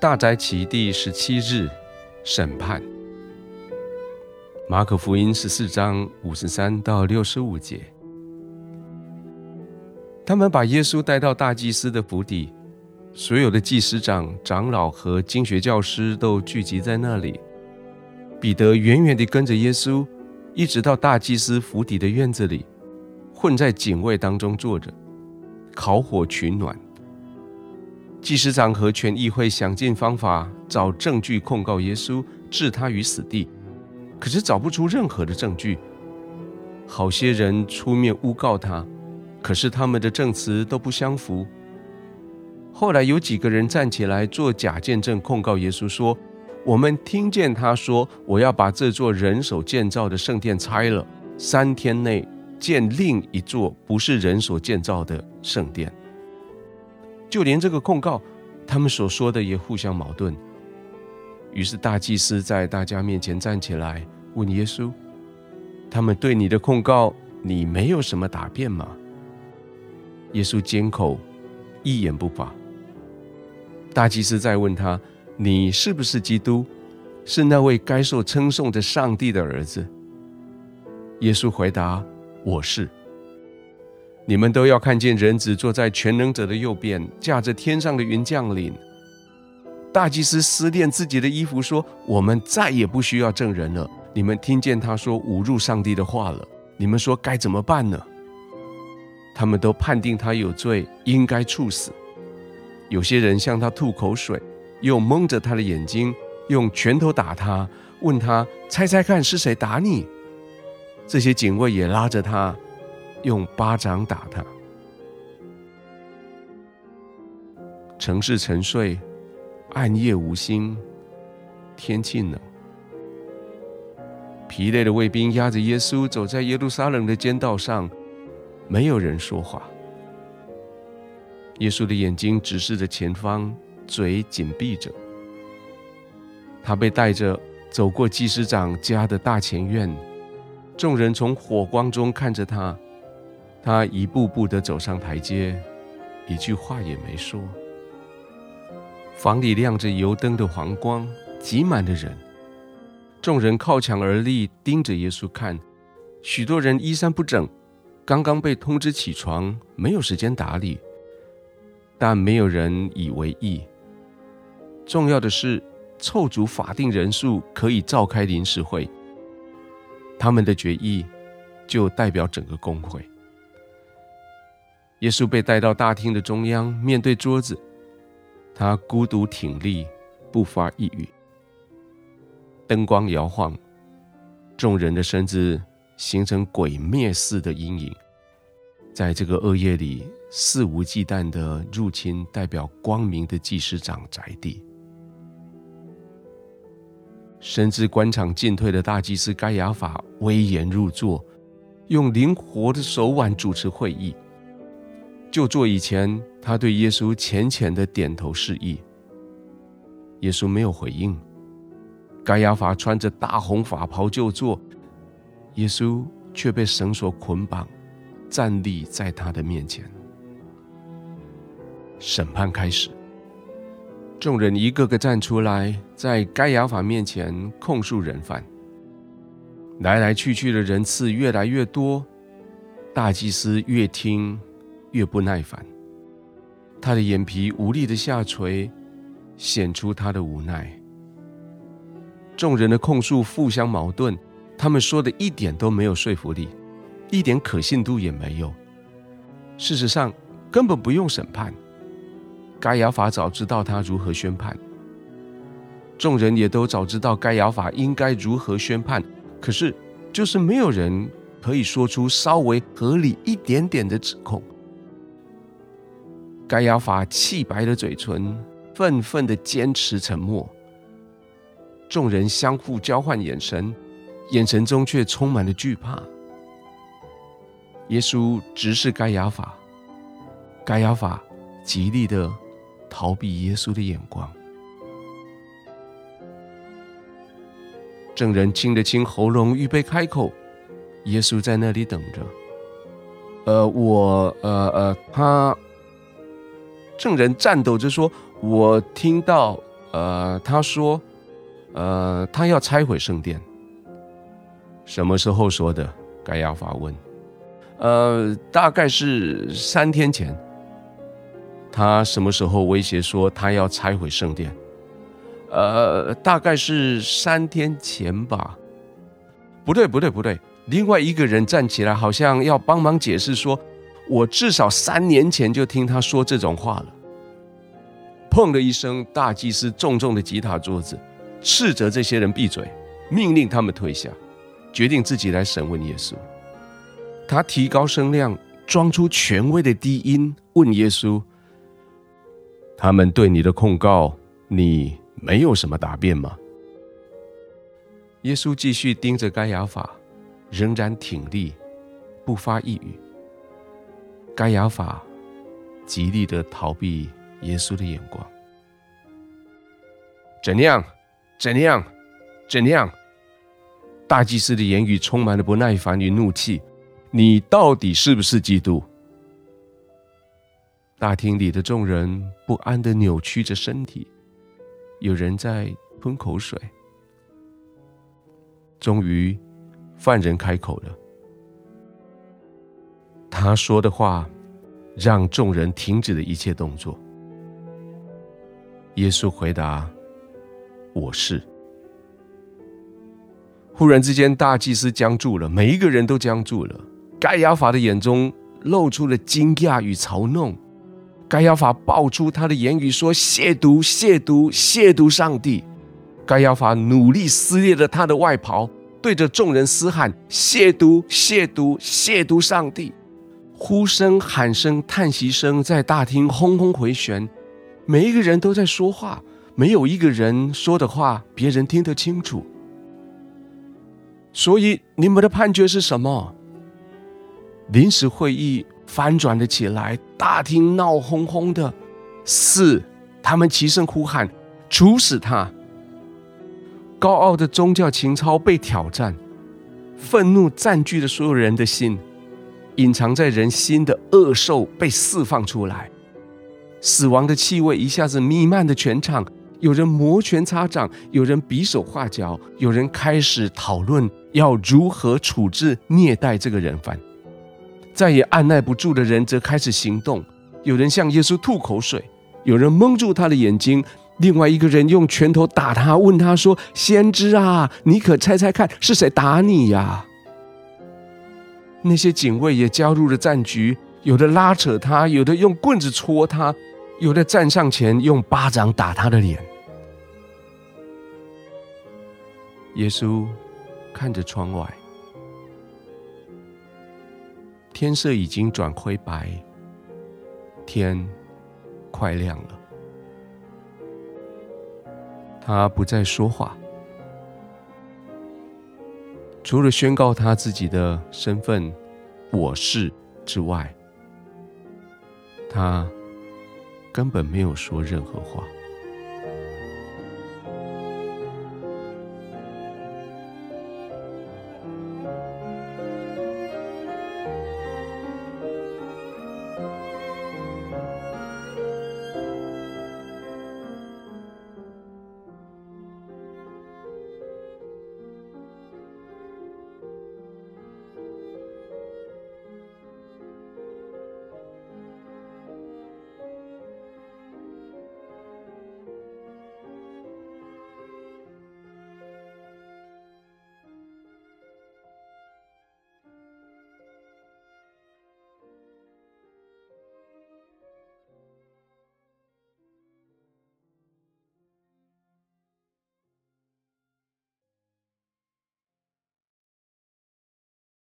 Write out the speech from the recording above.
大宅期第十七日，审判。马可福音十四章五十三到六十五节，他们把耶稣带到大祭司的府邸，所有的祭司长、长老和经学教师都聚集在那里。彼得远远地跟着耶稣，一直到大祭司府邸的院子里，混在警卫当中坐着，烤火取暖。祭司长和全议会想尽方法找证据控告耶稣，置他于死地，可是找不出任何的证据。好些人出面诬告他，可是他们的证词都不相符。后来有几个人站起来做假见证控告耶稣，说：“我们听见他说，我要把这座人手建造的圣殿拆了，三天内建另一座不是人所建造的圣殿。”就连这个控告，他们所说的也互相矛盾。于是大祭司在大家面前站起来，问耶稣：“他们对你的控告，你没有什么答辩吗？”耶稣缄口，一言不发。大祭司再问他：“你是不是基督？是那位该受称颂的上帝的儿子？”耶稣回答：“我是。”你们都要看见人子坐在全能者的右边，驾着天上的云降临。大祭司撕裂自己的衣服，说：“我们再也不需要证人了。你们听见他说侮辱上帝的话了，你们说该怎么办呢？”他们都判定他有罪，应该处死。有些人向他吐口水，又蒙着他的眼睛，用拳头打他，问他：“猜猜看是谁打你？”这些警卫也拉着他。用巴掌打他。城市沉睡，暗夜无星，天气冷。疲累的卫兵押着耶稣走在耶路撒冷的街道上，没有人说话。耶稣的眼睛直视着前方，嘴紧闭着。他被带着走过祭司长家的大前院，众人从火光中看着他。他一步步地走上台阶，一句话也没说。房里亮着油灯的黄光，挤满了人。众人靠墙而立，盯着耶稣看。许多人衣衫不整，刚刚被通知起床，没有时间打理。但没有人以为意。重要的是，凑足法定人数可以召开临时会。他们的决议就代表整个公会。耶稣被带到大厅的中央，面对桌子，他孤独挺立，不发一语。灯光摇晃，众人的身子形成鬼灭似的阴影，在这个恶夜里肆无忌惮的入侵代表光明的祭司长宅地。深知官场进退的大祭司该亚法威严入座，用灵活的手腕主持会议。就座以前，他对耶稣浅浅的点头示意。耶稣没有回应。该亚法穿着大红法袍就坐，耶稣却被绳索捆绑，站立在他的面前。审判开始，众人一个个站出来，在该亚法面前控诉人犯。来来去去的人次越来越多，大祭司越听。越不耐烦，他的眼皮无力的下垂，显出他的无奈。众人的控诉互相矛盾，他们说的一点都没有说服力，一点可信度也没有。事实上，根本不用审判。该亚法早知道他如何宣判，众人也都早知道该亚法应该如何宣判，可是就是没有人可以说出稍微合理一点点的指控。该亚法气白了嘴唇，愤愤地坚持沉默。众人相互交换眼神，眼神中却充满了惧怕。耶稣直视该亚法，该亚法极力地逃避耶稣的眼光。证人清了清喉咙，预备开口。耶稣在那里等着。呃，我，呃呃，他。证人颤抖着说：“我听到，呃，他说，呃，他要拆毁圣殿。什么时候说的？盖亚法问。呃，大概是三天前。他什么时候威胁说他要拆毁圣殿？呃，大概是三天前吧。不对，不对，不对。另外一个人站起来，好像要帮忙解释说：“我至少三年前就听他说这种话了。”砰的一声，大祭司重重的击打桌子，斥责这些人闭嘴，命令他们退下，决定自己来审问耶稣。他提高声量，装出权威的低音，问耶稣：“他们对你的控告，你没有什么答辩吗？”耶稣继续盯着该亚法。仍然挺立，不发一语。该亚法极力的逃避耶稣的眼光。怎样？怎样？怎样？大祭司的言语充满了不耐烦与怒气。你到底是不是基督？大厅里的众人不安的扭曲着身体，有人在吞口水。终于。犯人开口了，他说的话让众人停止了一切动作。耶稣回答：“我是。”忽然之间，大祭司僵住了，每一个人都僵住了。盖亚法的眼中露出了惊讶与嘲弄。盖亚法爆出他的言语说：“亵渎，亵渎，亵渎上帝！”盖亚法努力撕裂了他的外袍。对着众人嘶喊：“亵渎！亵渎！亵渎上帝！”呼声、喊声、叹息声在大厅轰轰回旋，每一个人都在说话，没有一个人说的话别人听得清楚。所以，你们的判决是什么？临时会议翻转了起来，大厅闹哄哄的。四，他们齐声呼喊：“处死他！”高傲的宗教情操被挑战，愤怒占据了所有人的心，隐藏在人心的恶兽被释放出来，死亡的气味一下子弥漫了全场。有人摩拳擦掌，有人比手画脚，有人开始讨论要如何处置虐待这个人犯。再也按捺不住的人则开始行动，有人向耶稣吐口水，有人蒙住他的眼睛。另外一个人用拳头打他，问他说：“先知啊，你可猜猜看是谁打你呀？”那些警卫也加入了战局，有的拉扯他，有的用棍子戳他，有的站上前用巴掌打他的脸。耶稣看着窗外，天色已经转灰白，天快亮了。他不再说话，除了宣告他自己的身份“我是”之外，他根本没有说任何话。